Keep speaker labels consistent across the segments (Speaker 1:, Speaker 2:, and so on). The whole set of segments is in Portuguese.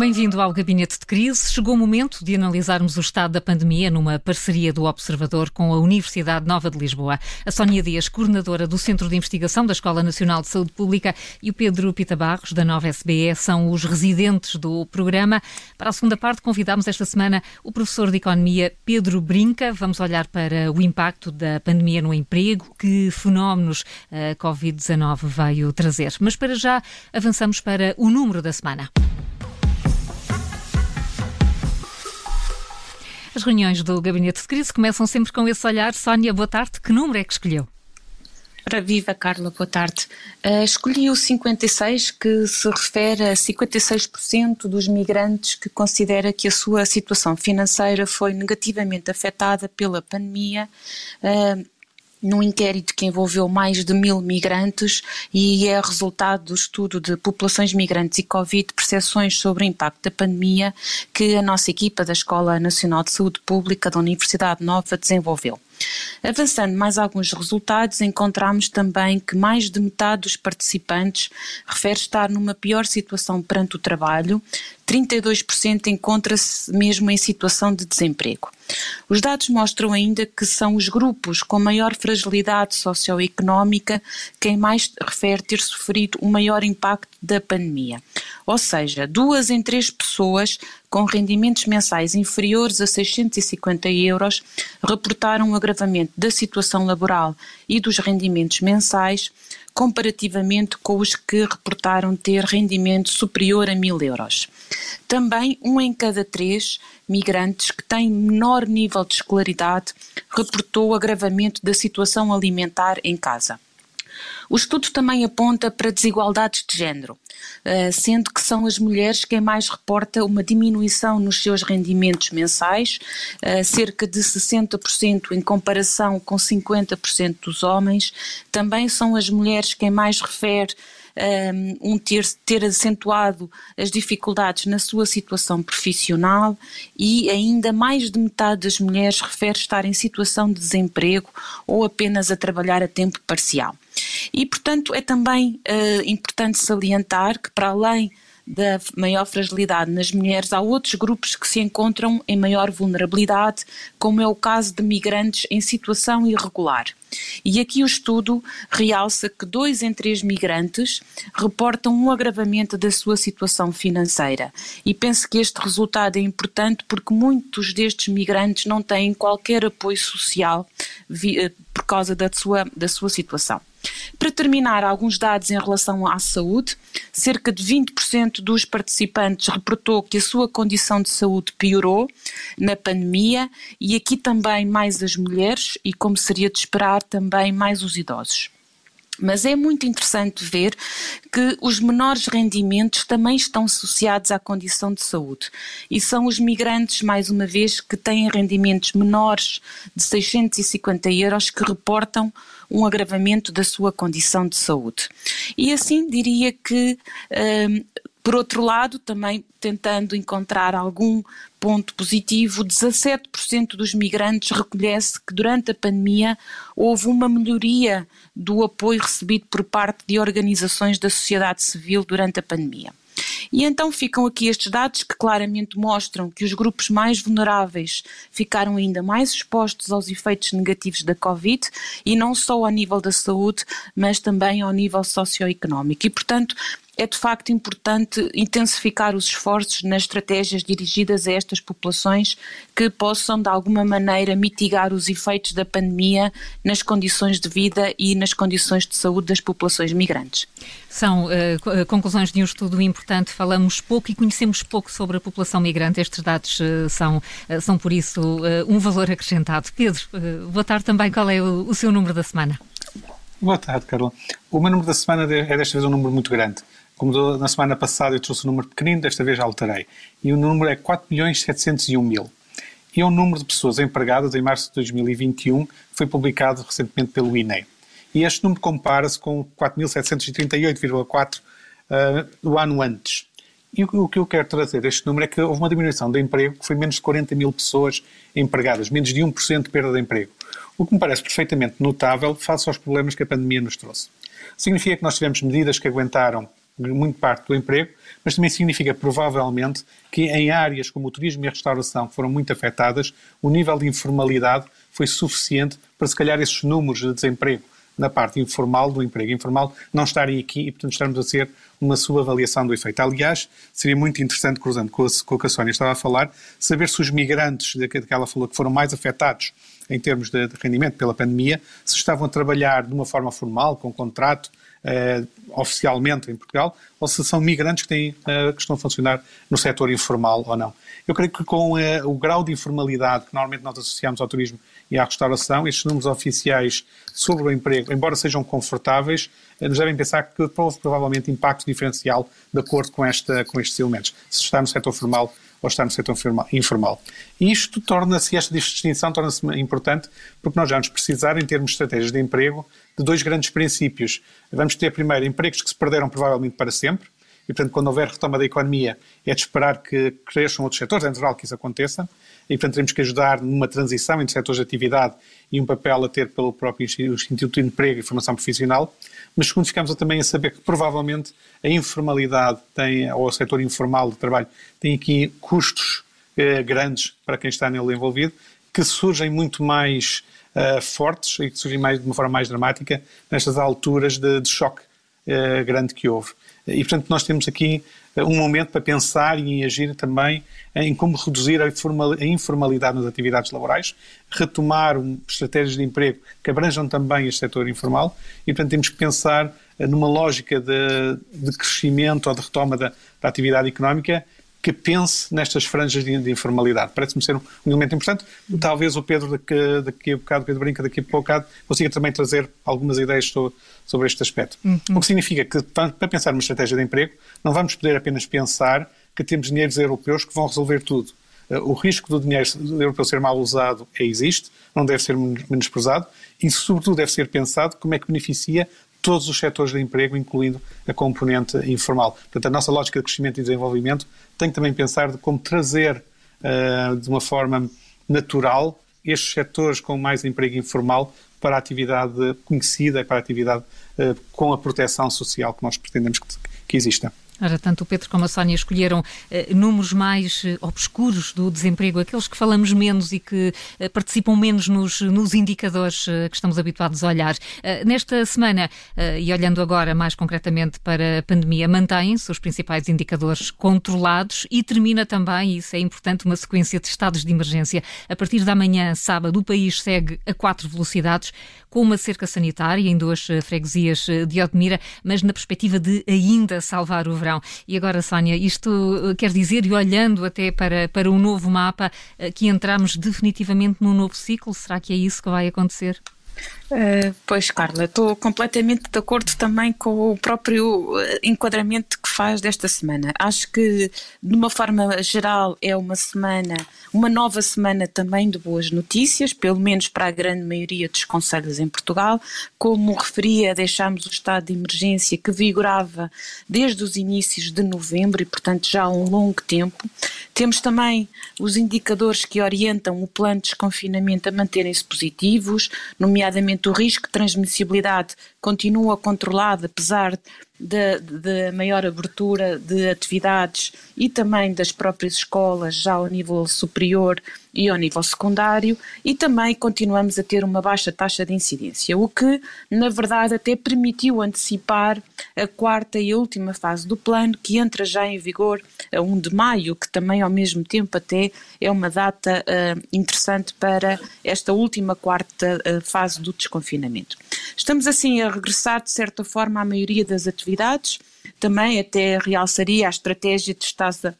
Speaker 1: Bem-vindo ao Gabinete de Crise. Chegou o momento de analisarmos o estado da pandemia numa parceria do Observador com a Universidade Nova de Lisboa. A Sónia Dias, coordenadora do Centro de Investigação da Escola Nacional de Saúde Pública, e o Pedro Pita Barros, da Nova SBE, são os residentes do programa. Para a segunda parte, convidamos esta semana o professor de Economia Pedro Brinca. Vamos olhar para o impacto da pandemia no emprego, que fenómenos a Covid-19 veio trazer. Mas para já, avançamos para o número da semana. As reuniões do Gabinete de Crise começam sempre com esse olhar. Sónia, boa tarde. Que número é que escolheu?
Speaker 2: Para viva, Carla, boa tarde. Uh, escolhi o 56, que se refere a 56% dos migrantes que considera que a sua situação financeira foi negativamente afetada pela pandemia. Uh, num inquérito que envolveu mais de mil migrantes e é resultado do estudo de populações migrantes e Covid, percepções sobre o impacto da pandemia que a nossa equipa da Escola Nacional de Saúde Pública da Universidade Nova desenvolveu. Avançando mais alguns resultados, encontramos também que mais de metade dos participantes refere estar numa pior situação perante o trabalho, 32% encontra-se mesmo em situação de desemprego. Os dados mostram ainda que são os grupos com maior fragilidade socioeconómica quem mais refere ter sofrido o maior impacto da pandemia. Ou seja, duas em três pessoas com rendimentos mensais inferiores a 650 euros reportaram um agravamento da situação laboral e dos rendimentos mensais comparativamente com os que reportaram ter rendimento superior a mil euros. Também um em cada três migrantes que têm menor nível de escolaridade reportou agravamento da situação alimentar em casa. O estudo também aponta para desigualdades de género, sendo que são as mulheres quem mais reporta uma diminuição nos seus rendimentos mensais, eh, cerca de 60% em comparação com 50% dos homens. Também são as mulheres quem mais refere um, ter, ter acentuado as dificuldades na sua situação profissional e ainda mais de metade das mulheres refere estar em situação de desemprego ou apenas a trabalhar a tempo parcial. E, portanto, é também uh, importante salientar que, para além da maior fragilidade nas mulheres, há outros grupos que se encontram em maior vulnerabilidade, como é o caso de migrantes em situação irregular. E aqui o estudo realça que dois em três migrantes reportam um agravamento da sua situação financeira. E penso que este resultado é importante porque muitos destes migrantes não têm qualquer apoio social eh, por causa da sua, da sua situação. Para terminar, alguns dados em relação à saúde. Cerca de 20% dos participantes reportou que a sua condição de saúde piorou na pandemia e aqui também mais as mulheres e, como seria de esperar, também mais os idosos. Mas é muito interessante ver que os menores rendimentos também estão associados à condição de saúde. E são os migrantes, mais uma vez, que têm rendimentos menores de 650 euros que reportam um agravamento da sua condição de saúde. E assim diria que. Um, por outro lado, também tentando encontrar algum ponto positivo, 17% dos migrantes reconhece que durante a pandemia houve uma melhoria do apoio recebido por parte de organizações da sociedade civil durante a pandemia. E então ficam aqui estes dados que claramente mostram que os grupos mais vulneráveis ficaram ainda mais expostos aos efeitos negativos da Covid e não só ao nível da saúde, mas também ao nível socioeconómico. E, portanto, é de facto importante intensificar os esforços nas estratégias dirigidas a estas populações que possam, de alguma maneira, mitigar os efeitos da pandemia nas condições de vida e nas condições de saúde das populações migrantes.
Speaker 1: São uh, conclusões de um estudo importante. Falamos pouco e conhecemos pouco sobre a população migrante. Estes dados uh, são, uh, são, por isso, um valor acrescentado. Pedro, boa tarde também. Qual é o, o seu número da semana?
Speaker 3: Boa tarde, Carla. O meu número da semana é desta vez um número muito grande. Como na semana passada eu trouxe um número pequenino, desta vez alterei. E o número é 4.701.000. E é um número de pessoas empregadas em março de 2021 que foi publicado recentemente pelo INE. E este número compara-se com 4.738,4 uh, do ano antes. E o, o, que eu quero trazer deste número é que houve uma diminuição de emprego que foi menos de 40 mil pessoas empregadas, menos de 1% de perda de emprego. O que me parece perfeitamente notável face aos problemas que a pandemia nos trouxe. Significa que nós tivemos medidas que aguentaram muito parte do emprego, mas também significa provavelmente que em áreas como o turismo e a restauração, que foram muito afetadas, o nível de informalidade foi suficiente para se calhar esses números de desemprego na parte informal do emprego informal não estarem aqui e, portanto, estarmos a ser uma subavaliação do efeito. Aliás, seria muito interessante, cruzando com, o que a Sónia estava a falar, saber se os migrantes de que ela falou que foram mais afetados em termos de, de rendimento pela pandemia, se estavam a trabalhar de uma forma formal, com contrato, eh, oficialmente em Portugal, ou se são migrantes que, têm, eh, que estão a funcionar no setor informal ou não. Eu creio que com eh, o grau de informalidade que normalmente nós associamos ao turismo e à restauração, estes números oficiais sobre o emprego, embora sejam confortáveis, nos devem pensar que houve provavelmente impacto diferencial de acordo com, esta, com estes elementos, se está no setor formal ou está no setor informal. E isto torna-se, esta distinção torna-se importante porque nós vamos precisar, em termos de estratégias de emprego, de dois grandes princípios. Vamos ter, primeiro, empregos que se perderam provavelmente para sempre, e, portanto, quando houver retoma da economia, é de esperar que cresçam outros setores, é natural que isso aconteça, e, portanto, teremos que ajudar numa transição entre setores de atividade e um papel a ter pelo próprio Instituto de Emprego e Formação Profissional. Mas, segundo, ficamos também a saber que, provavelmente, a informalidade tem, ou o setor informal de trabalho tem aqui custos eh, grandes para quem está nele envolvido, que surgem muito mais uh, fortes e que surgem mais, de uma forma mais dramática nestas alturas de, de choque uh, grande que houve. E, portanto, nós temos aqui um momento para pensar e agir também em como reduzir a, informalidade nas atividades laborais, retomar estratégias de emprego que abranjam também este setor informal e, portanto, temos que pensar numa lógica de, de crescimento ou de retoma da, da atividade económica que pense nestas franjas de, de informalidade. Parece-me ser um, um, elemento importante. Talvez o Pedro, daqui, daqui a bocado, Pedro Brinca, daqui a bocado, consiga também trazer algumas ideias sobre, sobre este aspecto. Uhum. O que significa que, para pensar numa estratégia de emprego, não vamos poder apenas pensar que temos dinheiros europeus que vão resolver tudo. Eh, o risco do dinheiro europeu ser mal usado é, existe, não deve ser menosprezado e, sobretudo, deve ser pensado como é que beneficia todos os setores de emprego, incluindo a componente informal. Portanto, a nossa lógica de crescimento e desenvolvimento tem que também pensar de como trazer uh, de uma forma natural estes setores com mais emprego informal para a atividade conhecida, para a atividade uh, com a proteção social que nós pretendemos que, que exista.
Speaker 1: Ora, tanto o Pedro como a Sónia escolheram eh, números mais eh, obscuros do desemprego, aqueles que falamos menos e que eh, participam menos nos, nos indicadores que estamos habituados a olhar. Nesta semana, e olhando agora mais concretamente para a pandemia, mantêm-se os principais indicadores controlados e termina também, e isso é importante, uma sequência de estados de emergência. A partir da manhã, sábado, o país segue a quatro velocidades, com uma cerca sanitária em duas freguesias de Odmira, mas na perspectiva de ainda salvar o verão E agora, Sónia, isto eh, quer dizer, e olhando até para, para um novo mapa, eh, que entramos definitivamente num novo ciclo? Será que é isso que vai acontecer?
Speaker 2: Uh, pois, Carla, estou completamente de acordo também com o próprio enquadramento que faz desta semana. Acho que, de uma forma geral, é uma semana, uma nova semana também de boas notícias, pelo menos para a grande maioria dos conselhos em Portugal. Como referia, deixámos o estado de emergência que vigorava desde os inícios de novembro e, portanto, já há um longo tempo. Temos também os indicadores que orientam o plano de desconfinamento a manterem-se positivos, nomeadamente o risco de transmissibilidade continua controlado, apesar da maior abertura de atividades e também das próprias escolas já ao nível superior e ao nível secundário e também continuamos a ter uma baixa taxa de incidência, o que na verdade até permitiu antecipar a quarta e última fase do plano que entra já em vigor a 1 de maio, que também ao mesmo tempo até é uma data uh, interessante para esta última quarta uh, fase do desconfinamento. Estamos assim a regressar de certa forma à maioria das atividades, também até realçaria a estratégia de estada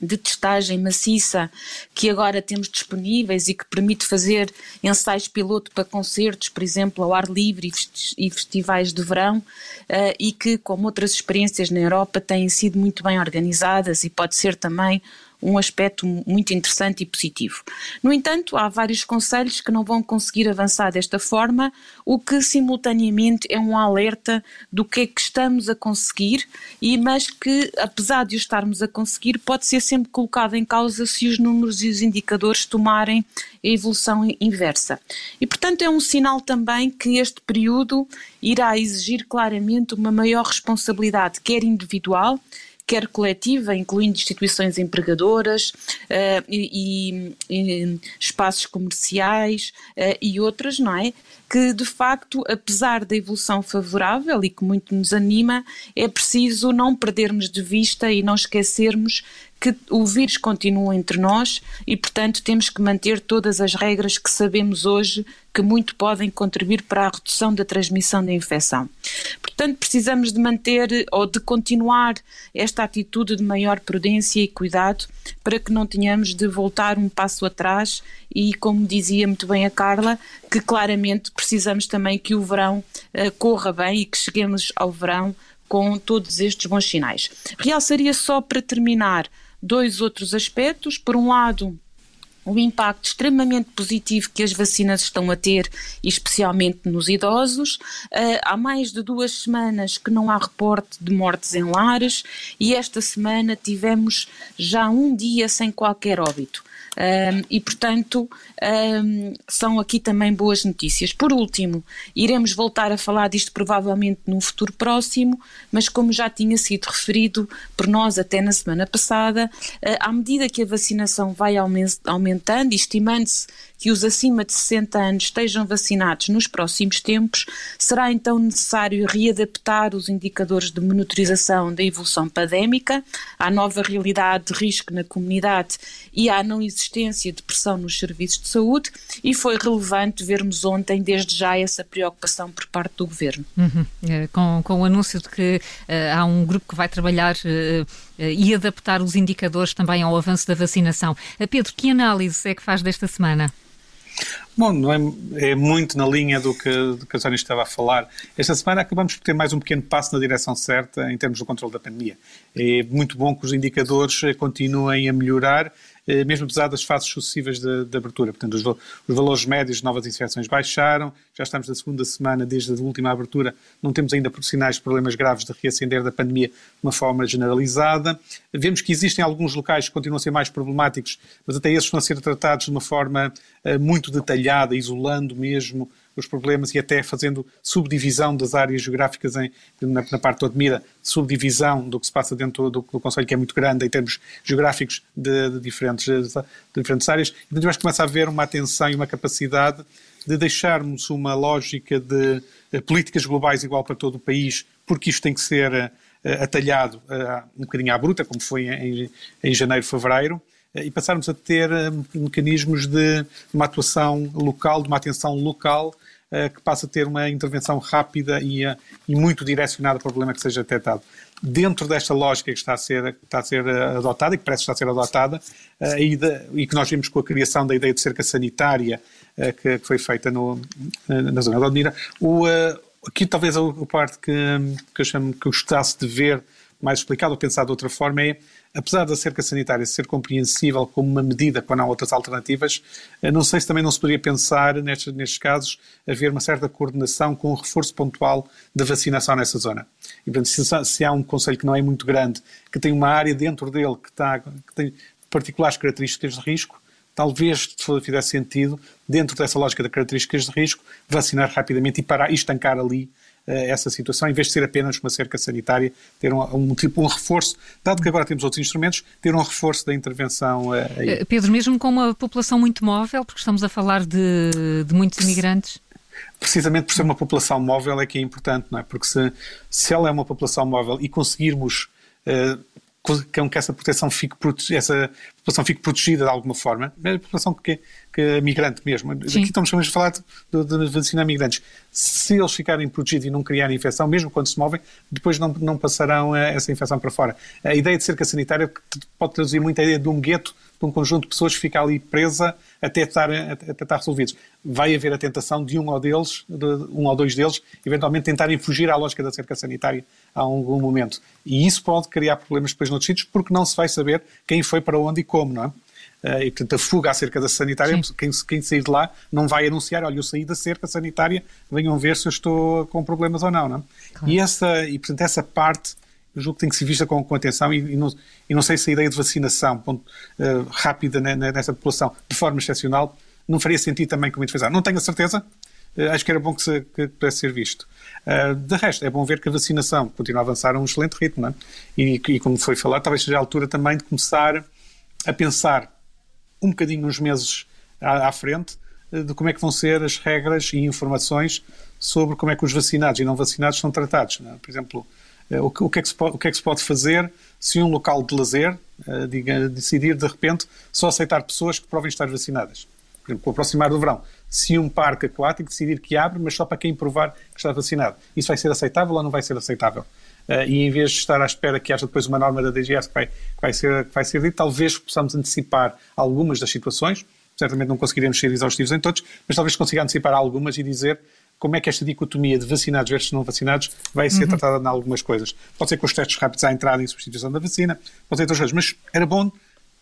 Speaker 2: de testagem maciça que agora temos disponíveis e que permite fazer ensaios piloto para concertos, por exemplo, ao ar livre e festivais de verão, uh, e que, como outras experiências na Europa, têm sido muito bem organizadas e pode ser também um aspecto muito interessante e positivo. No entanto, há vários conselhos que não vão conseguir avançar desta forma, o que simultaneamente é um alerta do que é que estamos a conseguir, e mas que, apesar de o estarmos a conseguir, pode ser sempre colocado em causa se os números e os indicadores tomarem a evolução inversa. E, portanto, é um sinal também que este período irá exigir claramente uma maior responsabilidade, quer individual, quer coletiva, incluindo instituições empregadoras uh, e, e, espaços comerciais uh, e outras, não é? Que de facto, apesar da evolução favorável e que muito nos anima, é preciso não perdermos de vista e não esquecermos que o vírus continua entre nós e, portanto, temos que manter todas as regras que sabemos hoje que muito podem contribuir para a redução da transmissão da infecção. Portanto, precisamos de manter ou de continuar esta atitude de maior prudência e cuidado para que não tenhamos de voltar um passo atrás e, como dizia muito bem a Carla, que claramente precisamos também que o verão uh, corra bem e que cheguemos ao verão com todos estes bons sinais. Realçaria só para terminar dois outros aspectos. Por um lado, o impacto extremamente positivo que as vacinas estão a ter, especialmente nos idosos. Uh, há mais de duas semanas que não há reporte de mortes em lares e esta semana tivemos já um dia sem qualquer óbito. Um, e, portanto, um, são aqui também boas notícias. Por último, iremos voltar a falar disto provavelmente num futuro próximo, mas como já tinha sido referido por nós até na semana passada, uh, à medida que a vacinação vai aumentando, estimando-se que os acima de 60 anos estejam vacinados nos próximos tempos, será então necessário readaptar os indicadores de monitorização da evolução pandémica à nova realidade de risco na comunidade e à não existência de pressão nos serviços de saúde, e foi relevante vermos ontem, desde já, essa preocupação por parte do Governo.
Speaker 1: Uhum. É, com, com o anúncio de que uh, há um grupo que vai trabalhar uh, uh, e adaptar os indicadores também ao avanço da vacinação. Pedro, que análise é que faz desta semana?
Speaker 3: Bom, não é, é, muito na linha do que, do que a Sónia estava a falar. Esta semana acabamos por ter mais um pequeno passo na direção certa em termos do controle da pandemia. É muito bom que os indicadores continuem a melhorar mesmo apesar das fases sucessivas de, de abertura. Portanto, os, os, valores médios de novas infecções baixaram, já estamos na segunda semana desde a última abertura, não temos ainda sinais de problemas graves de reacender da pandemia de uma forma generalizada. Vemos que existem alguns locais que continuam a ser mais problemáticos, mas até esses a ser tratados de uma forma uh, muito detalhada, isolando mesmo os problemas e até fazendo subdivisão das áreas geográficas em, na, na parte toda Mira, subdivisão do que se passa dentro do, do Conselho, que é muito grande em termos geográficos de, de diferentes, de diferentes áreas. E, portanto, acho que começa a haver uma atenção e uma capacidade de deixarmos uma lógica de uh, políticas globais igual para todo o país, porque isto tem que ser uh, atalhado uh, um bocadinho à bruta, como foi em, em janeiro, fevereiro, e passarmos a ter mecanismos de uma atuação local, de uma atenção local eh, que passa a ter uma intervenção rápida e, eh, e muito direcionada para o problema que seja detectado. Dentro desta lógica que está a ser, está a ser eh, adotada e que parece estar a ser adotada, e que nós vimos com a criação da ideia de cerca sanitária que, foi feita no, na zona de Odmira, o, aqui talvez a, parte que, que eu chamo que gostasse de ver mais explicado ou pensado de outra forma é apesar da cerca sanitária ser compreensível como uma medida quando há outras alternativas, eh, não sei se também não se poderia pensar, nestes, nestes casos, haver uma certa coordenação com um reforço pontual da vacinação nessa zona. E, portanto, se, se há um conselho que não é muito grande, que tem uma área dentro dele que, está, que tem particulares características de risco, talvez fizesse sentido, dentro dessa lógica de características de risco, vacinar rapidamente e parar e estancar ali essa situação, em vez de ser apenas uma cerca sanitária, ter um, um, tipo um reforço, dado que agora temos outros instrumentos, ter um reforço da intervenção eh, aí.
Speaker 1: Eh, Pedro, mesmo com uma população muito móvel, porque estamos a falar de, de muitos imigrantes?
Speaker 3: Precisamente por ser uma população móvel é que é importante, não é? Porque se, se ela é uma população móvel e conseguirmos uh, que essa proteção fique essa população fique protegida de alguma forma, é a população que, que é migrante mesmo. Sim. Aqui estamos a falar de, de, de vacinar migrantes. Se eles ficarem protegidos e não criarem infecção, mesmo quando se movem, depois não, não passarão essa infecção para fora. A ideia de cerca sanitária pode traduzir muito a ideia de um gueto de um conjunto de pessoas que fica ali presa até estar, até estar resolvidos. Vai haver a tentação de um ou deles, de um ou dois deles, eventualmente tentarem fugir à lógica da cerca sanitária a algum momento. E isso pode criar problemas depois noutros sítios, porque não se vai saber quem foi para onde e como, não é? Uh, e, portanto, a fuga à cerca da sanitária, quem, quem, sair de lá não vai anunciar, olha, eu saí da cerca sanitária, venham ver se eu estou com problemas ou não, não é? claro. E, essa, e, portanto, essa parte eu julgo que tem que ser vista com, com atenção e, e, não, e, não, sei se a ideia de vacinação ponto, uh, rápida nessa população, de forma excepcional, não faria sentido também como defesa. Não tenho a certeza, uh, acho que era bom que, se, que pudesse ser visto. Uh, de resto, é bom ver que a vacinação continua a avançar a um excelente ritmo, é? e, e, como foi falado, talvez seja a altura também de começar a pensar um bocadinho nos meses à, à frente de como é que vão ser as regras e informações sobre como é que os vacinados e não vacinados são tratados. É? Por exemplo, eh, o que, o, que é que se pode, o que é que se pode fazer se um local de lazer uh, diga, decidir de repente só aceitar pessoas que provem estar vacinadas? Por exemplo, com o aproximar do verão, se um parque aquático decidir que abre, mas só para quem provar que está vacinado, isso vai ser aceitável ou não vai ser aceitável? Uh, e em vez de estar à espera que haja depois uma norma da DGS que vai, que vai ser, que vai ser dita, talvez possamos antecipar algumas das situações, certamente não conseguiremos ser exaustivos em todos, mas talvez consiga antecipar algumas e dizer como é que esta dicotomia de vacinados versus não vacinados vai ser uhum. tratada em algumas coisas. Pode ser com os testes rápidos à entrada em substituição da vacina, pode ser outras coisas, mas era bom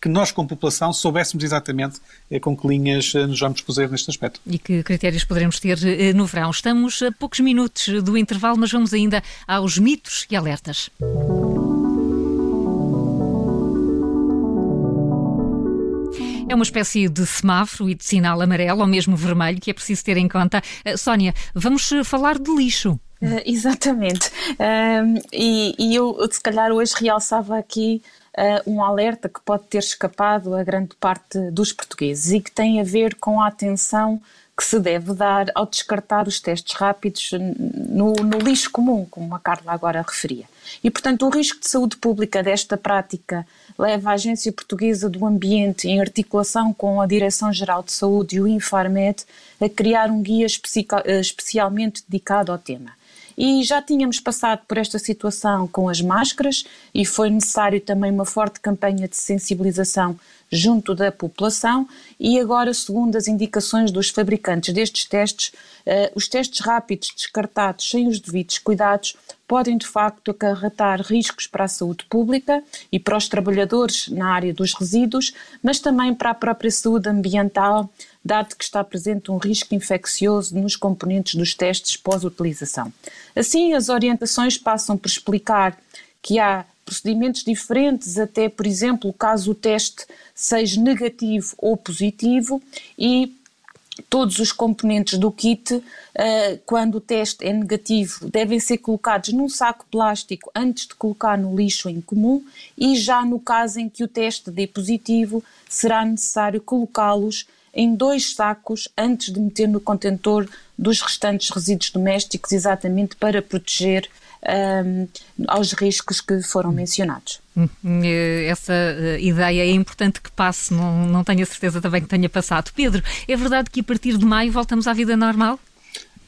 Speaker 3: que nós, como população, soubéssemos exatamente eh, com que linhas eh, nos vamos poser neste aspecto.
Speaker 1: E que critérios poderemos ter eh, no verão. Estamos a poucos minutos do intervalo, mas vamos ainda aos mitos e alertas. É uma espécie de semáforo e de sinal amarelo ou mesmo vermelho que é preciso ter em conta. Sónia, vamos falar de lixo.
Speaker 2: Uh, exatamente. Uh, e, e, eu, se calhar, hoje realçava aqui uh, um alerta que pode ter escapado a grande parte dos portugueses e que tem a ver com a atenção que se deve dar ao descartar os testes rápidos no, no, lixo comum, como a Carla agora referia. E, portanto, o risco de saúde pública desta prática leva a Agência Portuguesa do Ambiente, em articulação com a Direção-Geral de Saúde e o Infarmed, a criar um guia especialmente dedicado ao tema. E já tínhamos passado por esta situação com as máscaras e foi necessário também uma forte campanha de sensibilização junto da população. E agora, segundo as indicações dos fabricantes destes testes, uh, os testes rápidos descartados sem os devidos cuidados podem de facto acarretar riscos para a saúde pública e para os trabalhadores na área dos resíduos, mas também para a própria saúde ambiental, dado que está presente um risco infeccioso nos componentes dos testes pós-utilização. Assim, as orientações passam por explicar que há procedimentos diferentes, até, por exemplo, caso o teste seja negativo ou positivo, e todos os componentes do kit, eh, quando o teste é negativo, devem ser colocados num saco plástico antes de colocar no lixo em comum, e já no caso em que o teste dê positivo, será necessário colocá-los em dois sacos antes de meter no contentor dos restantes resíduos domésticos, exatamente para proteger um, aos riscos que foram mencionados. Hum,
Speaker 1: essa eh, ideia é importante que passe, não, não tenho a certeza também que tenha passado. Pedro, é verdade que a partir de maio voltamos à vida normal?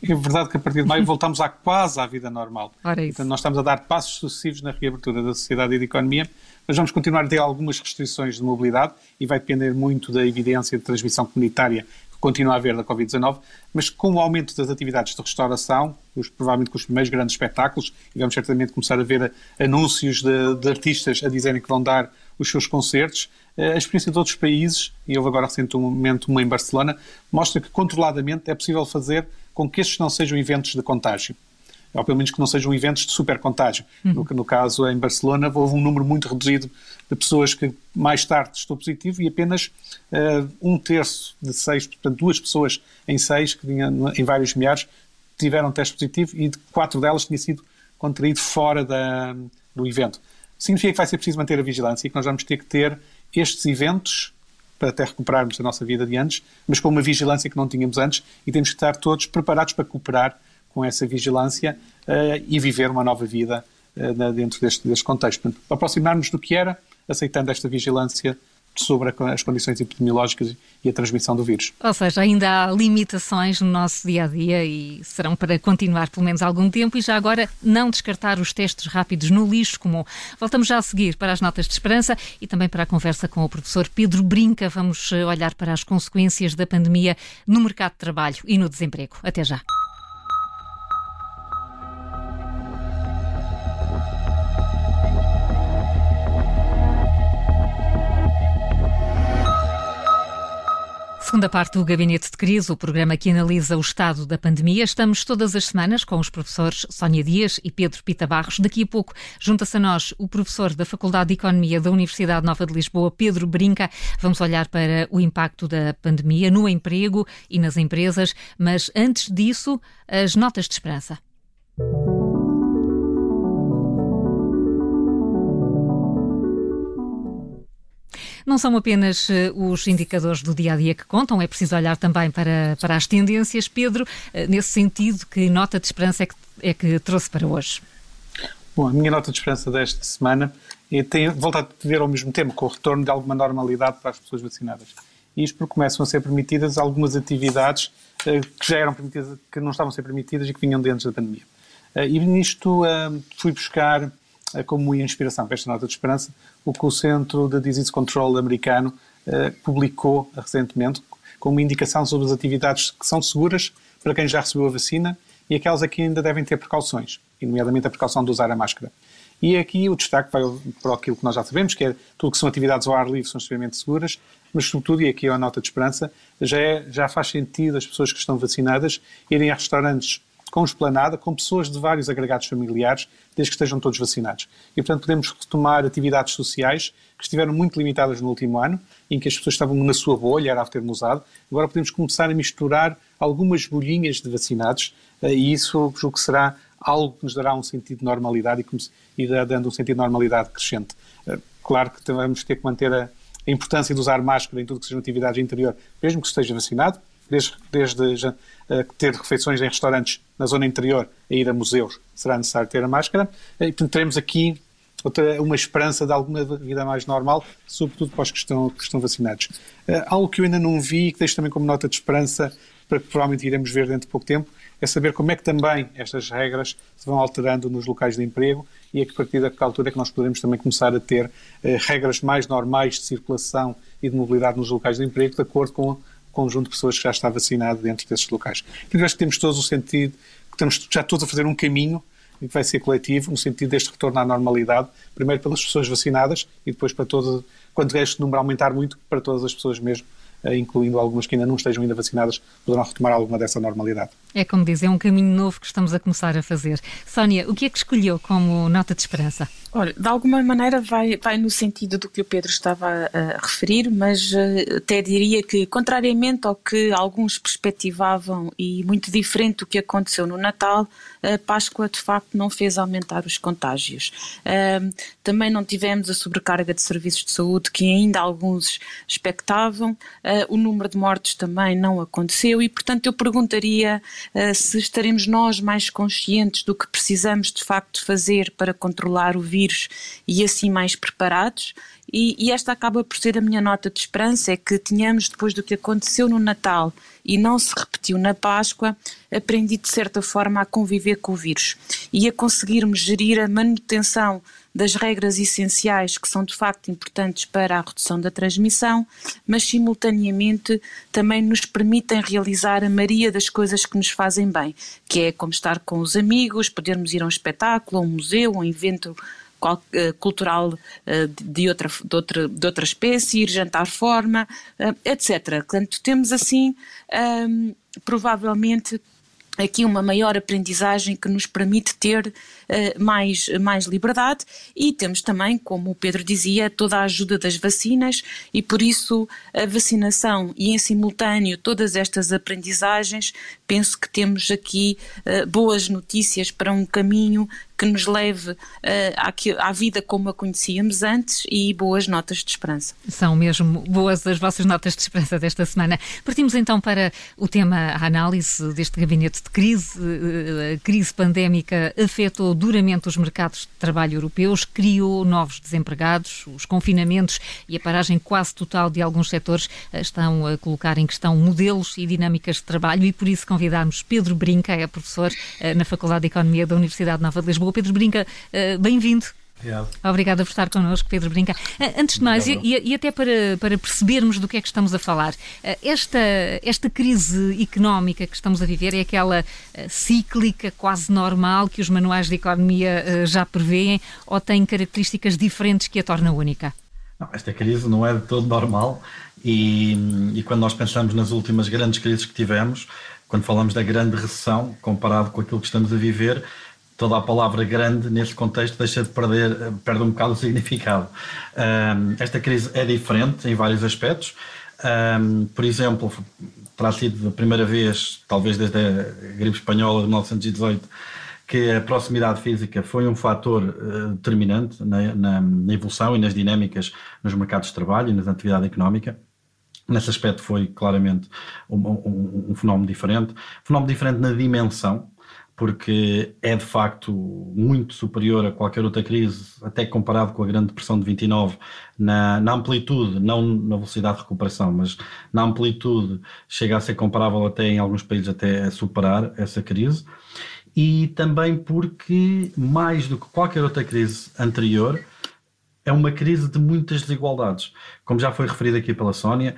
Speaker 3: É verdade que a partir de maio voltamos à quase à vida normal. Ora isso. Portanto, nós estamos a dar passos sucessivos na reabertura da sociedade e da economia, mas vamos continuar a ter algumas restrições de mobilidade e vai depender muito da evidência de transmissão comunitária continua a haver da Covid-19, mas com o aumento das atividades de restauração, os, provavelmente com os primeiros grandes espetáculos, e vamos certamente começar a ver anúncios de, de artistas a dizerem que vão dar os seus concertos, eh, a experiência de outros países, e houve agora recentemente uma em Barcelona, mostra que controladamente é possível fazer com que estes não sejam eventos de contágio ou pelo menos que não sejam eventos de super contágio. Uhum. No, no, caso, em Barcelona, houve um número muito reduzido de pessoas que mais tarde testou positivo e apenas uh, um terço de seis, portanto, duas pessoas em seis, que tinham em vários milhares, tiveram teste positivo e quatro delas tinham sido contraído fora da, do evento. Significa que vai ser preciso manter a vigilância e que nós vamos ter que ter estes eventos para até recuperarmos a nossa vida de antes, mas com uma vigilância que não tínhamos antes e temos que estar todos preparados para cooperar com essa vigilância uh, e viver uma nova vida uh, dentro deste, deste contexto. Portanto, aproximar-nos do que era, aceitando esta vigilância sobre as condições epidemiológicas e a transmissão do vírus.
Speaker 1: Ou seja, ainda há limitações no nosso dia a dia e serão para continuar pelo menos algum tempo e já agora não descartar os testes rápidos no lixo comum. Voltamos já a seguir para as notas de esperança e também para a conversa com o professor Pedro Brinca. Vamos eh, olhar para as consequências da pandemia no mercado de trabalho e no desemprego. Até já. Segunda parte do Gabinete de Crise, o programa que analisa o estado da pandemia. Estamos todas as semanas com os professores Sónia Dias e Pedro Pita Barros. Daqui a pouco junta-se a nós o professor da Faculdade de Economia da Universidade Nova de Lisboa, Pedro Brinca. Vamos olhar para o impacto da pandemia no emprego e nas empresas, mas antes disso, as notas de esperança. Não são apenas eh, os indicadores do dia a dia que contam, é preciso olhar também para, para as tendências. Pedro, eh, nesse sentido, que nota de esperança é que, é que trouxe para hoje?
Speaker 3: Bom, a minha nota de esperança desta semana é, tem, volta a ver ao mesmo tempo com o retorno de alguma normalidade para as pessoas vacinadas. Isto porque começam a ser permitidas algumas atividades uh, que já eram permitidas, que não estavam a ser permitidas e que vinham de antes da pandemia. E nisto fui buscar como inspiração para esta nota de esperança o que o Centro de Disease Control americano uh, publicou recentemente com uma indicação sobre as atividades que são seguras para quem já recebeu a vacina e aquelas a que ainda devem ter precauções, nomeadamente a precaução de usar a máscara. E aqui o destaque vai para aquilo que nós já sabemos, que é tudo que são atividades ao ar livre são extremamente seguras, mas sobretudo, e aqui é a nota de esperança, já, é, já faz sentido as pessoas que estão vacinadas irem a restaurantes com esplanada, com pessoas de vários agregados familiares, desde que estejam todos vacinados. E, portanto, podemos retomar atividades sociais que estiveram muito limitadas no último ano, em que as pessoas estavam na sua bolha, era o usado. Agora podemos começar a misturar algumas bolhinhas de vacinados, eh, e isso julgo que será algo que nos dará um sentido de normalidade e, dando um sentido de normalidade crescente. Eh, claro que vamos ter que manter a, a importância de usar máscara em tudo que sejam atividades interior, mesmo que esteja vacinado, desde, desde uh, ter refeições em restaurantes na zona interior a ir a museus, será necessário ter a máscara. E, teremos aqui outra, uma esperança de alguma vida mais normal, sobretudo para os que estão, que estão vacinados. Uh, algo que eu ainda não vi e que deixo também como nota de esperança, para que provavelmente iremos ver dentro de pouco tempo, é saber como é que também estas regras se vão alterando nos locais de emprego e a partir da altura é que nós poderemos também começar a ter eh, regras mais normais de circulação e de mobilidade nos locais de emprego, de acordo com conjunto de pessoas que já está vacinado dentro desses locais. Portanto, acho que temos todos o sentido, que estamos já todos a fazer um caminho que vai ser coletivo, no sentido deste retorno à normalidade, primeiro pelas pessoas vacinadas e depois para todas, quando este número aumentar muito, para todas as pessoas mesmo eh, incluindo algumas que ainda não estejam ainda vacinadas, poderão retomar alguma dessa normalidade.
Speaker 1: É como diz, é um caminho novo que estamos a começar a fazer. Sónia, o que é que escolheu como nota de esperança?
Speaker 2: Olha, de alguma maneira vai, vai no sentido do que o Pedro estava a, referir, mas uh, até diria que, contrariamente ao que alguns perspectivavam e muito diferente do que aconteceu no Natal, a Páscoa de facto não fez aumentar os contágios. Também não tivemos a sobrecarga de serviços de saúde que ainda alguns expectavam, uh, o número de mortes também não aconteceu e, portanto, eu perguntaria uh, se estaremos nós mais conscientes do que precisamos de facto fazer para controlar o vírus e assim mais preparados. E, e, esta acaba por ser a minha nota de esperança: é que tínhamos, depois do que aconteceu no Natal e não se repetiu na Páscoa, aprendi de certa forma a conviver com o vírus e a conseguirmos gerir a manutenção das regras essenciais que são de facto importantes para a redução da transmissão, mas simultaneamente também nos permitem realizar a maioria das coisas que nos fazem bem, que é como estar com os amigos, podermos ir a um espetáculo, a um museu, a um evento eh, cultural eh, de outra, de, outra, de outra espécie, ir jantar forma, eh, etc. Portanto, temos assim, provavelmente, aqui uma maior aprendizagem que nos permite ter uh, mais, mais liberdade e temos também, como o Pedro dizia, toda a ajuda das vacinas e por isso a vacinação e em simultâneo todas estas aprendizagens, penso que temos aqui uh, boas notícias para um caminho que nos leve uh, à, à, vida como a conhecíamos antes e boas notas de esperança.
Speaker 1: São mesmo boas as vossas notas de esperança desta semana. Partimos então para o tema, a análise deste gabinete de crise. A crise pandémica afetou duramente os mercados de trabalho europeus, criou novos desempregados, os confinamentos e a paragem quase total de alguns setores estão a colocar em questão modelos e dinâmicas de trabalho e por isso convidámos Pedro Brinca, é professor eh, na Faculdade de Economia da Universidade Nova de Lisboa. Pedro Brinca, eh, bem-vindo. Obrigado. Obrigada por estar connosco, Pedro Brinca. Eh, antes de mais, e, e, até para, para percebermos do que é que estamos a falar, esta, esta crise económica que estamos a viver é aquela cíclica, quase normal, que os manuais de economia já prevêem, ou tem características diferentes que a torna única?
Speaker 4: Não, esta crise não é de todo normal e, e quando nós pensamos nas últimas grandes crises que tivemos, quando falamos da grande recessão, comparado com aquilo que estamos a viver, toda a palavra grande nesse contexto deixa de perder, perde um bocado o significado. Um, esta crise é diferente em vários aspectos. Um, por exemplo, terá sido a primeira vez, talvez desde a gripe espanhola de 1918, que a proximidade física foi um fator uh, determinante na, na, na, evolução e nas dinâmicas nos mercados de trabalho e na atividade económica. Nesse aspecto foi claramente um, um, um, fenómeno diferente. Fenómeno diferente na dimensão, porque é de facto muito superior a qualquer outra crise, até comparado com a Grande Depressão de 29, na, na amplitude, não na velocidade de recuperação, mas na amplitude chega a ser comparável até em alguns países até a superar essa crise. E também porque, mais do que qualquer outra crise anterior, é uma crise de muitas desigualdades. Como já foi referido aqui pela Sónia,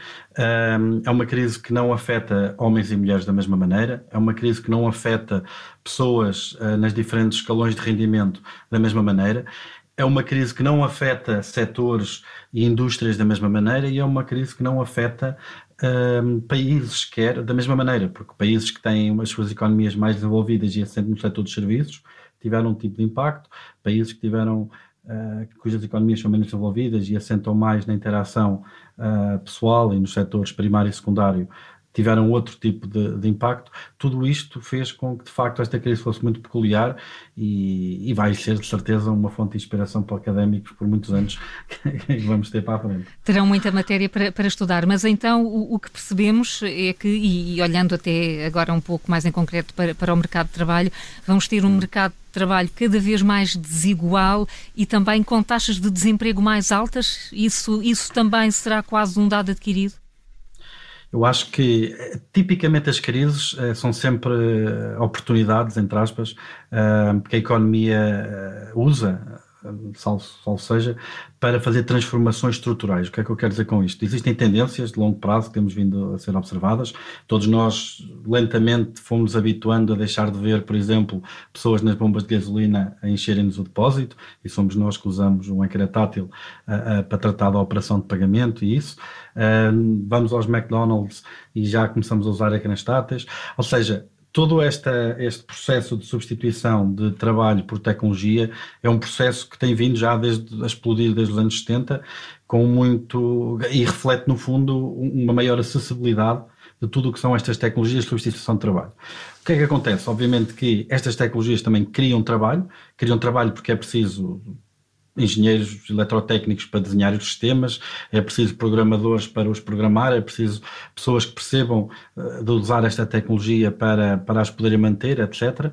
Speaker 4: hum, é uma crise que não afeta homens e mulheres da mesma maneira, é uma crise que não afeta pessoas uh, nas diferentes escalões de rendimento da mesma maneira, é uma crise que não afeta setores e indústrias da mesma maneira e é uma crise que não afeta um, países sequer da mesma maneira, porque países que têm as suas economias mais desenvolvidas e assentam no setor dos serviços tiveram um tipo de impacto, países que tiveram uh, cujas economias são menos desenvolvidas e assentam mais na interação uh, pessoal e nos setores primário e secundário tiveram outro tipo de, de, impacto. Tudo isto fez com que, de facto, esta crise fosse muito peculiar e, e vai ser, de certeza, uma fonte de inspiração para académicos por muitos anos que vamos ter para a frente.
Speaker 1: Terão muita matéria para, para estudar, mas então o, o, que percebemos é que, e, e, olhando até agora um pouco mais em concreto para, para o mercado de trabalho, vamos ter um mercado trabalho cada vez mais desigual e também com taxas de desemprego mais altas? Isso, isso também será quase um dado adquirido?
Speaker 4: Eu acho que tipicamente as crises uh, são sempre uh, oportunidades, entre aspas, que a economia usa salvo, seja, para fazer transformações estruturais. O que é que eu quero dizer com isto? Existem tendências de longo prazo que temos vindo a ser observadas. Todos nós lentamente fomos habituando a deixar de ver, por exemplo, pessoas nas bombas de gasolina a encherem-nos o depósito, e somos nós que usamos um ecrã tátil uh, uh, para tratar da operação de pagamento e isso. Uh, vamos aos McDonald's e já começamos a usar ecrãs táteis. Ou seja, todo esta, este processo de substituição de trabalho por tecnologia é um processo que tem vindo já desde a explodir desde os anos 70, com muito e reflete no fundo uma maior acessibilidade de tudo o que são estas tecnologias de substituição de trabalho. O que é que acontece? Obviamente que estas tecnologias também criam trabalho, criam trabalho porque é preciso engenheiros eletrotécnicos para desenhar os sistemas, é preciso programadores para os programar, é preciso pessoas que percebam uh, de usar esta tecnologia para, para as poderem manter, etc.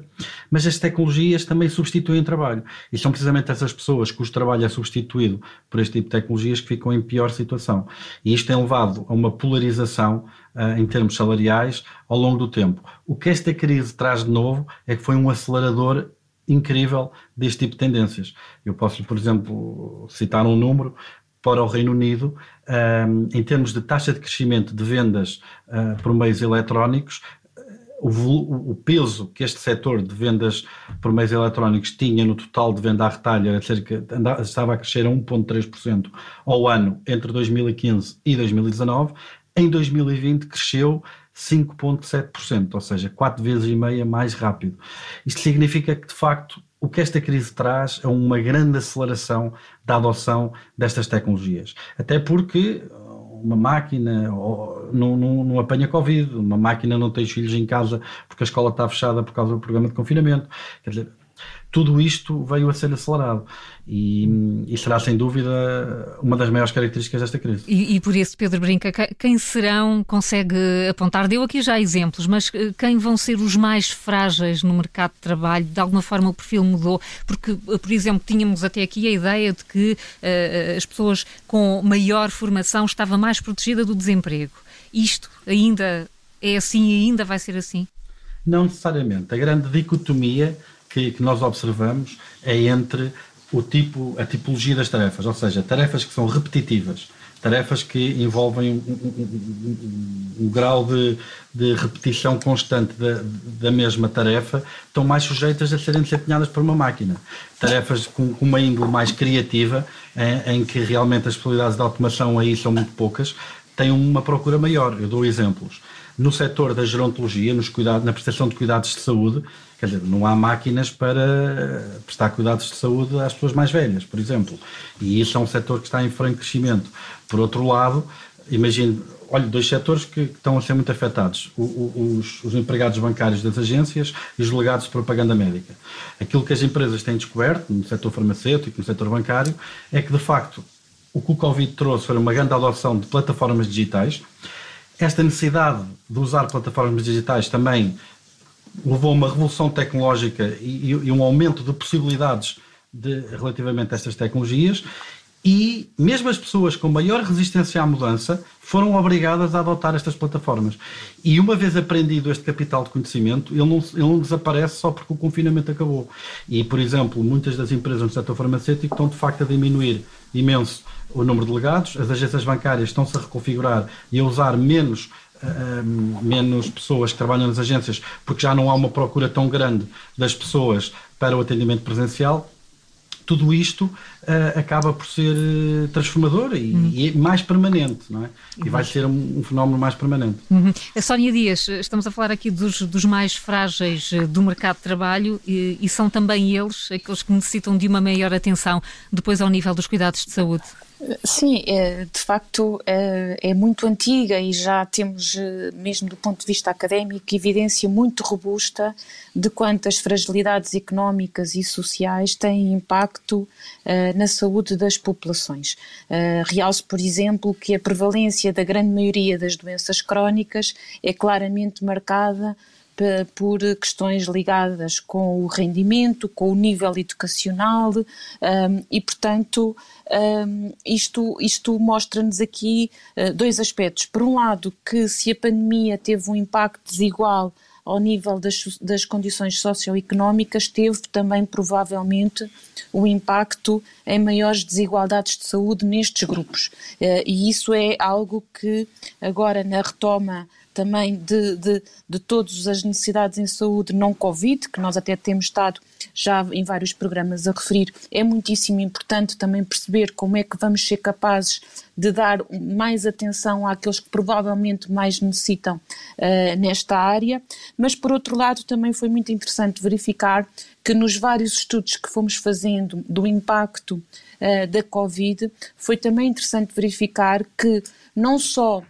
Speaker 4: Mas as tecnologias também substituem trabalho. E são precisamente essas pessoas cujo trabalho é substituído por este tipo de tecnologias que ficam em pior situação. E isto tem levado a uma polarização uh, em termos salariais ao longo do tempo. O que esta crise traz de novo é que foi um acelerador incrível deste tipo de tendências. Eu posso, por exemplo, citar um número para o Reino Unido, um, em termos de taxa de crescimento de vendas uh, por meios eletrónicos, o, o, peso que este setor de vendas por meios eletrónicos tinha no total de venda à retalho era cerca, andava, estava a crescer a 1,3% ao ano entre 2015 e 2019. Em 2020 cresceu 5,7%, ou seja, quatro vezes e meia mais rápido. Isto significa que, de facto, o que esta crise traz é uma grande aceleração da adoção destas tecnologias. Até porque uma máquina não, não, não, apanha Covid, uma máquina não tem filhos em casa porque a escola está fechada por causa do programa de confinamento. Quer dizer, tudo isto veio a ser acelerado e, e, será sem dúvida uma das maiores características desta crise.
Speaker 1: E, e, por isso, Pedro Brinca, quem serão, consegue apontar, deu aqui já exemplos, mas eh, quem vão ser os mais frágeis no mercado de trabalho? De alguma forma o perfil mudou? Porque, eh, por exemplo, tínhamos até aqui a ideia de que uh, as pessoas com maior formação estavam mais protegidas do desemprego. Isto ainda é assim e ainda vai ser assim?
Speaker 4: Não necessariamente. A grande dicotomia que, que nós observamos é entre o tipo, a tipologia das tarefas, ou seja, tarefas que são repetitivas, tarefas que envolvem um, um, um, um grau de, de, repetição constante da, da, mesma tarefa, estão mais sujeitas a serem desempenhadas por uma máquina. Tarefas com, com uma índole mais criativa, em, em, que realmente as possibilidades de automação aí são muito poucas, têm uma procura maior. Eu dou exemplos. No setor da gerontologia, nos cuidados, na prestação de cuidados de saúde, Quer dizer, não há máquinas para prestar cuidados de saúde às pessoas mais velhas, por exemplo. E isso é um setor que está em franco crescimento. Por outro lado, imagine, olha, dois setores que estão a ser muito afetados: o, o, os, os, empregados bancários das agências e os delegados de propaganda médica. Aquilo que as empresas têm descoberto, no setor farmacêutico, no setor bancário, é que de facto o que o Covid trouxe foi uma grande adoção de plataformas digitais. Esta necessidade de usar plataformas digitais também levou a uma revolução tecnológica e, e, um aumento de possibilidades de, relativamente a estas tecnologias e mesmo as pessoas com maior resistência à mudança foram obrigadas a adotar estas plataformas. E uma vez aprendido este capital de conhecimento, ele não, ele não desaparece só porque o confinamento acabou. E, por exemplo, muitas das empresas no setor farmacêutico estão de facto a diminuir imenso o número de delegados, as agências bancárias estão-se a reconfigurar e a usar menos menos pessoas que trabalham nas agências, porque já não há uma procura tão grande das pessoas para o atendimento presencial, tudo isto uh, acaba por ser uh, transformador e, uhum. e, mais permanente, não é? E uhum. vai ser um, um, fenómeno mais permanente.
Speaker 1: Uhum. Sónia Dias, estamos a falar aqui dos, dos mais frágeis eh, do mercado de trabalho e, e são também eles aqueles que necessitam de uma maior atenção depois ao nível dos cuidados de saúde.
Speaker 2: Sim, é, de facto é, é, muito antiga e já temos, eh, mesmo do ponto de vista académico, evidência muito robusta de quantas fragilidades económicas e sociais têm impacto uh, na saúde das populações. Uh, Realce, por exemplo, que a prevalência da grande maioria das doenças crónicas é claramente marcada por questões ligadas com o rendimento, com o nível educacional um, e, portanto, um, isto, isto mostra-nos aqui uh, dois aspectos. Por um lado, que se a pandemia teve um impacto desigual ao nível das, das condições socioeconómicas, teve também provavelmente o impacto em maiores desigualdades de saúde nestes grupos. Uh, e isso é algo que agora na retoma também de, de, de todas as necessidades em saúde não Covid, que nós até temos estado já em vários programas a referir, é muitíssimo importante também perceber como é que vamos ser capazes de dar mais atenção àqueles que provavelmente mais necessitam uh, nesta área, mas por outro lado também foi muito interessante verificar que nos vários estudos que fomos fazendo do impacto uh, da Covid, foi também interessante verificar que não só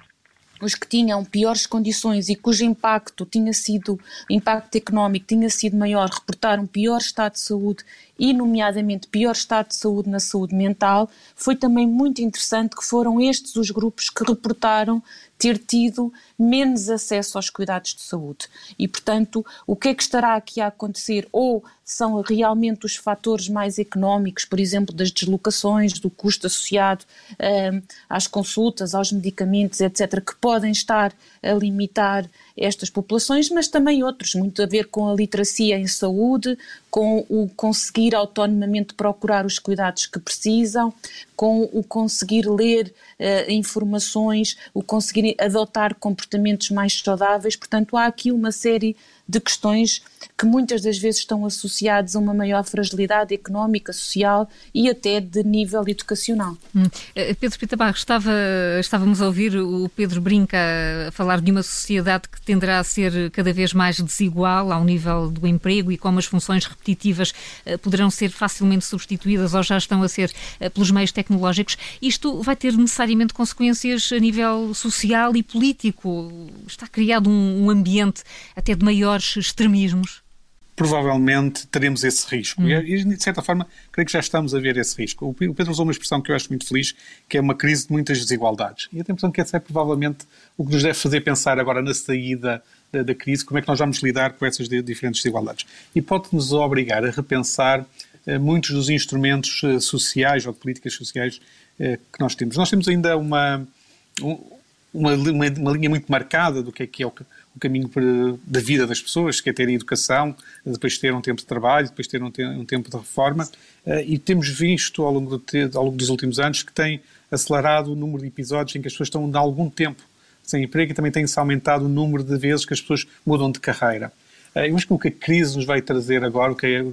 Speaker 2: os que tinham piores condições e cujo impacto tinha sido, impacto económico tinha sido maior, reportaram pior estado de saúde e, nomeadamente, pior estado de saúde na saúde mental, foi também muito interessante que foram estes os grupos que reportaram ter tido menos acesso aos cuidados de saúde. E, portanto, o que é que estará aqui a acontecer? Ou são realmente os fatores mais económicos, por exemplo, das deslocações, do custo associado um, às consultas, aos medicamentos, etc., que podem estar a limitar estas populações, mas também outros, muito a ver com a literacia em saúde, com o conseguir autonomamente procurar os cuidados que precisam, com o conseguir ler uh, informações, o conseguir adotar comportamentos mais saudáveis. Portanto, há aqui uma série de questões que muitas das vezes estão associadas a uma maior fragilidade económica, social e até de nível educacional. Hum.
Speaker 1: Eh, Pedro Pita Barros, estava, estávamos a ouvir o Pedro Brinca falar de uma sociedade que tenderá a ser cada vez mais desigual ao nível do emprego e como as funções repetitivas eh, poderão ser facilmente substituídas ou já estão a ser pelos meios tecnológicos. Isto vai ter necessariamente consequências a nível social e político. Está criado um, um ambiente até de maiores extremismos?
Speaker 3: provavelmente teremos esse risco. Hum. E, de certa forma, creio que já estamos a ver esse risco. O Pedro usou uma expressão que eu acho muito feliz, que é uma crise de muitas desigualdades. E eu tenho a impressão que esse é provavelmente o que nos deve fazer pensar agora na saída da, da crise, como é que nós vamos lidar com essas diferentes desigualdades. E pode-nos obrigar a repensar muitos dos instrumentos eh, sociais ou de políticas sociais eh, que nós temos. Nós temos ainda uma, uma, uma, linha muito marcada do que é que é o, o caminho da vida das pessoas, que é ter educação, depois ter um tempo de trabalho, depois ter um, um tempo de reforma, e temos visto ao longo, de, ao longo dos últimos anos que tem acelerado o número de episódios em que as pessoas estão há algum tempo sem emprego e também tem-se aumentado o número de vezes que as pessoas mudam de carreira. Eu acho que o que a crise nos vai trazer agora, o que é,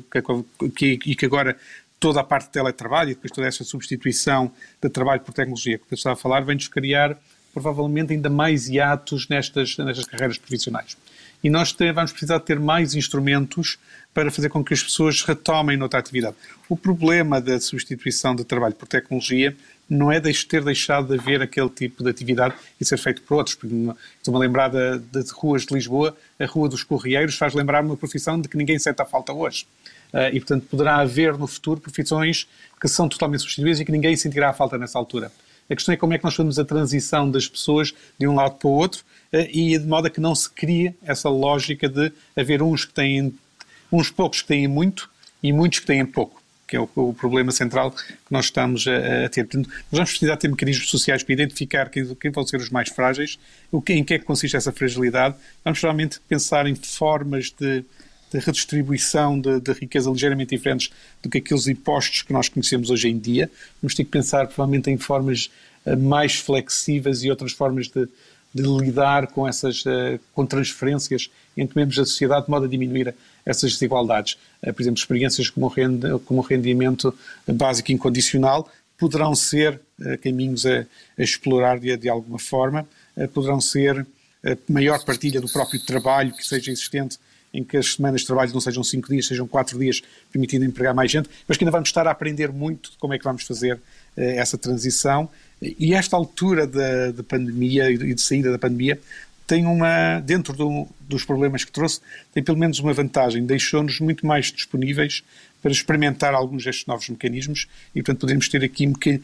Speaker 3: que, que, e que agora toda a parte de teletrabalho e depois toda essa substituição de trabalho por tecnologia que eu estava a falar, vem-nos criar provavelmente ainda mais hiatos nestas, nestas carreiras profissionais. E nós te, vamos precisar ter mais instrumentos para fazer com que as pessoas retomem noutra atividade. O problema da substituição de trabalho por tecnologia não é ter deixado de haver aquele tipo de atividade e ser feito por outros. Estou-me a lembrar de, de, ruas de Lisboa, a Rua dos Correieiros faz lembrar uma profissão de que ninguém sente a falta hoje. Uh, e, portanto, poderá haver no futuro profissões que são totalmente substituídas e que ninguém sentirá a falta nessa altura. A questão é como é que nós fazemos a transição das pessoas de um lado para o outro eh, e de modo a que não se crie essa lógica de haver uns que têm, uns poucos que têm muito e muitos que têm pouco que é o, o, problema central que nós estamos a, a, ter. Portanto, nós vamos precisar ter mecanismos sociais para identificar quem, quem, vão ser os mais frágeis, o que, em que é que consiste essa fragilidade. Vamos realmente pensar em formas de, de redistribuição de, de, riqueza ligeiramente diferentes do que aqueles impostos que nós conhecemos hoje em dia. Vamos ter que pensar provavelmente em formas uh, mais flexíveis e outras formas de, de lidar com essas uh, com transferências entre membros da sociedade de modo a diminuir essas desigualdades. Uh, por exemplo, experiências como o, rendimento básico incondicional poderão ser caminhos a, a explorar de, de, alguma forma, poderão ser maior partilha do próprio trabalho que seja existente em que as semanas de trabalho não sejam cinco dias, sejam quatro dias, permitindo empregar mais gente, mas que ainda vamos estar a aprender muito de como é que vamos fazer eh, essa transição. E esta altura da, da pandemia e de saída da pandemia tem uma, dentro do, dos problemas que trouxe, tem pelo menos uma vantagem, deixou-nos muito mais disponíveis para experimentar alguns destes novos mecanismos e, portanto, podemos ter aqui uh,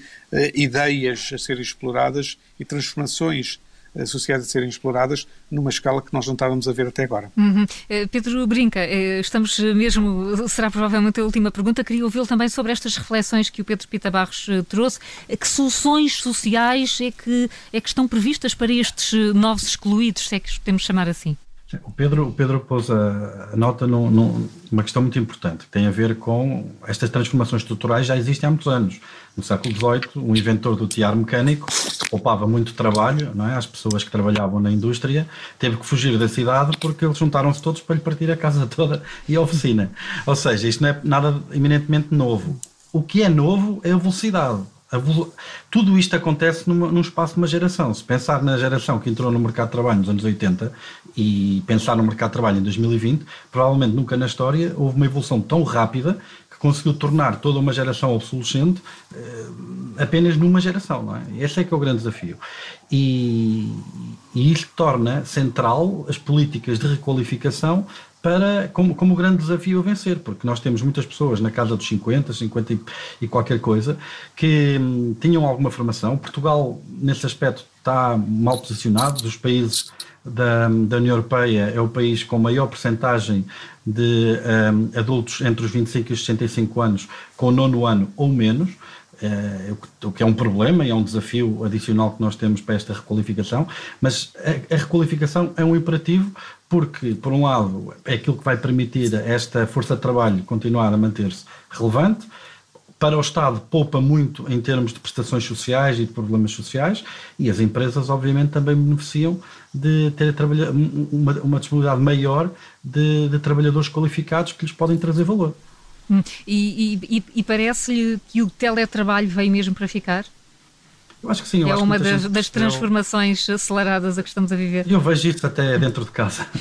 Speaker 3: ideias a serem exploradas e transformações sociais a serem exploradas numa escala que nós não estávamos a ver até agora.
Speaker 1: Uhum. Eh, Pedro Brinca, eh, estamos mesmo, será provavelmente a última pergunta, queria ouvi-lo também sobre estas reflexões que o Pedro Pita Barros eh, trouxe. Que soluções sociais é que, é que estão previstas para estes novos excluídos, se é que podemos chamar assim?
Speaker 4: O Pedro, o Pedro pôs a, a nota numa questão muito importante, que tem a ver com estas transformações estruturais já existem há muitos anos. No século XVIII, um inventor do tiar mecânico, que poupava muito trabalho não é, às pessoas que trabalhavam na indústria, teve que fugir da cidade porque eles juntaram-se todos para lhe partir a casa toda e a oficina. Ou seja, isto não é nada eminentemente novo. O que é novo é a velocidade tudo isto acontece numa, num espaço de uma geração. Se pensar na geração que entrou no mercado de trabalho nos anos 80 e pensar no mercado de trabalho em 2020, provavelmente nunca na história houve uma evolução tão rápida conseguiu tornar toda uma geração obsolescente eh, apenas numa geração, não é? Esse é que é o grande desafio. E, e isto torna central as políticas de requalificação para, como, como grande desafio a vencer, porque nós temos muitas pessoas na casa dos 50, 50 e, e qualquer coisa, que hum, tinham alguma formação. Portugal, nesse aspecto, está mal posicionado. Dos países da, da União Europeia, é o país com maior percentagem de um, adultos entre os 25 e os 65 anos com nono ano ou menos. É, o que é um problema e é um desafio adicional que nós temos para esta requalificação, mas a, a requalificação é um imperativo porque, por um lado, é aquilo que vai permitir a esta força de trabalho continuar a manter-se relevante, para o Estado poupa muito em termos de prestações sociais e de problemas sociais e as empresas obviamente também beneficiam de ter uma, uma disponibilidade maior de, de trabalhadores qualificados que lhes podem trazer valor.
Speaker 1: Hum, e, e, e parece-lhe que o teletrabalho veio mesmo para ficar?
Speaker 4: Eu acho que sim.
Speaker 1: é uma das, das, transformações eu... aceleradas a que estamos a viver.
Speaker 4: Eu vejo isso até dentro de casa.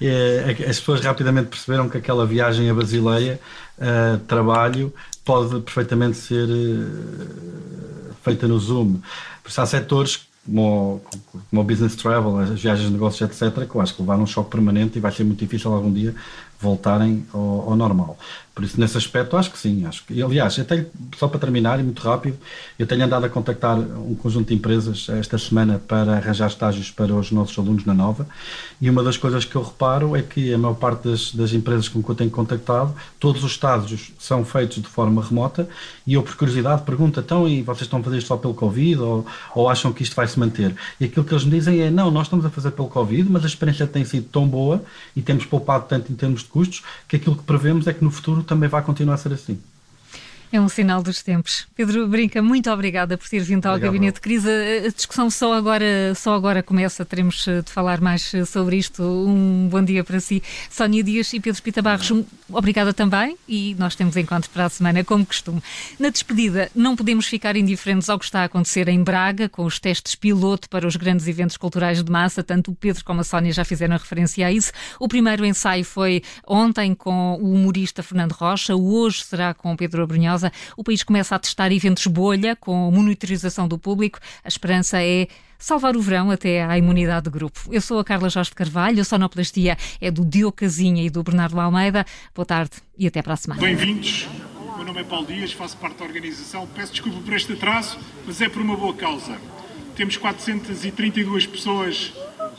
Speaker 4: É, é as pessoas rapidamente perceberam que aquela viagem a Basileia, uh, trabalho, pode perfeitamente ser uh, feita no Zoom. Por isso há setores como, como o business travel, as viagens de negócios, etc., que eu acho que levaram um choque permanente e vai ser muito difícil algum dia voltarem ao, ao normal. Por isso, nesse aspecto, acho que sim. Acho que, aliás, só para terminar, e muito rápido, eu tenho andado a contactar um conjunto de empresas esta semana para arranjar estágios para os nossos alunos na Nova. E uma das coisas que eu reparo é que a maior parte das, das empresas com que eu tenho contactado, todos os estágios são feitos de forma remota. E eu, por curiosidade, pergunto: então, e vocês estão a fazer isto só pelo Covid ou, ou acham que isto vai se manter? E aquilo que eles me dizem é: não, nós estamos a fazer pelo Covid, mas a experiência tem sido tão boa e temos poupado tanto em termos de custos que aquilo que prevemos é que no futuro também vai continuar a ser assim.
Speaker 1: É um sinal dos tempos. Pedro Brinca, muito obrigada por ter vindo ao Obrigado. Gabinete de Crise. A discussão só agora, só agora começa, teremos eh, de falar mais eh, sobre isto. Um bom dia para si. Sónia Dias e Pedro Pita Barros, obrigada também e nós temos encontro para a semana, como costume. Na despedida, não podemos ficar indiferentes ao que está a acontecer em Braga, com os testes piloto para os grandes eventos culturais de massa. Tanto o Pedro como a Sónia já fizeram referência a isso. O primeiro ensaio foi ontem com o humorista Fernando Rocha, hoje será com Pedro O país começa a testar eventos bolha com monitorização do público. A esperança é salvar o verão até à imunidade de grupo. Eu sou a Carla Jorge Carvalho, a sonoplastia é do Diogo Casinha e do Bernardo Almeida. Boa tarde e até para a semana.
Speaker 5: Bem-vindos. Meu nome é Paulo Dias, faço parte da organização. Peço desculpa por este atraso, mas é por uma boa causa. Temos 432 pessoas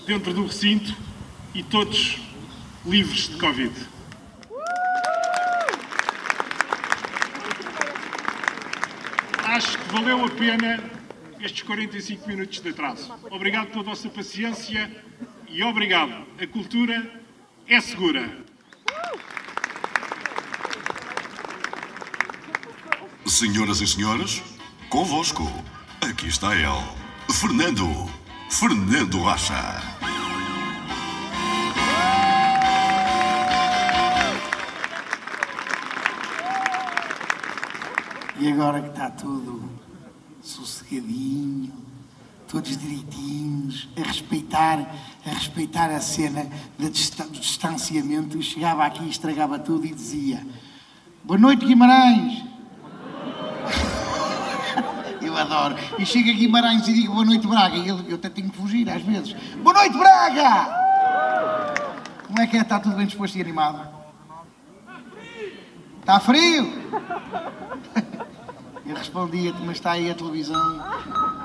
Speaker 5: dentro do recinto e todos livres de Covid. acho que valeu a pena estes 45 minutos de atraso. Obrigado pela vossa paciência e obrigado. A cultura é segura.
Speaker 6: Senhoras e senhores, convosco, aqui está ele, Fernando, Fernando Rocha.
Speaker 7: E agora que está tudo sossegadinho, todos direitinhos, a respeitar, a respeitar a cena do distanciamento, chegava aqui estragava tudo e dizia Boa noite, Guimarães! Eu adoro. E chega Guimarães e digo boa noite, Braga. E eu, eu até tenho que fugir às vezes. Boa noite, Braga! Como é que é? Está tudo bem disposto e animado? Está frio? Eu respondia-te, mas está aí a televisão.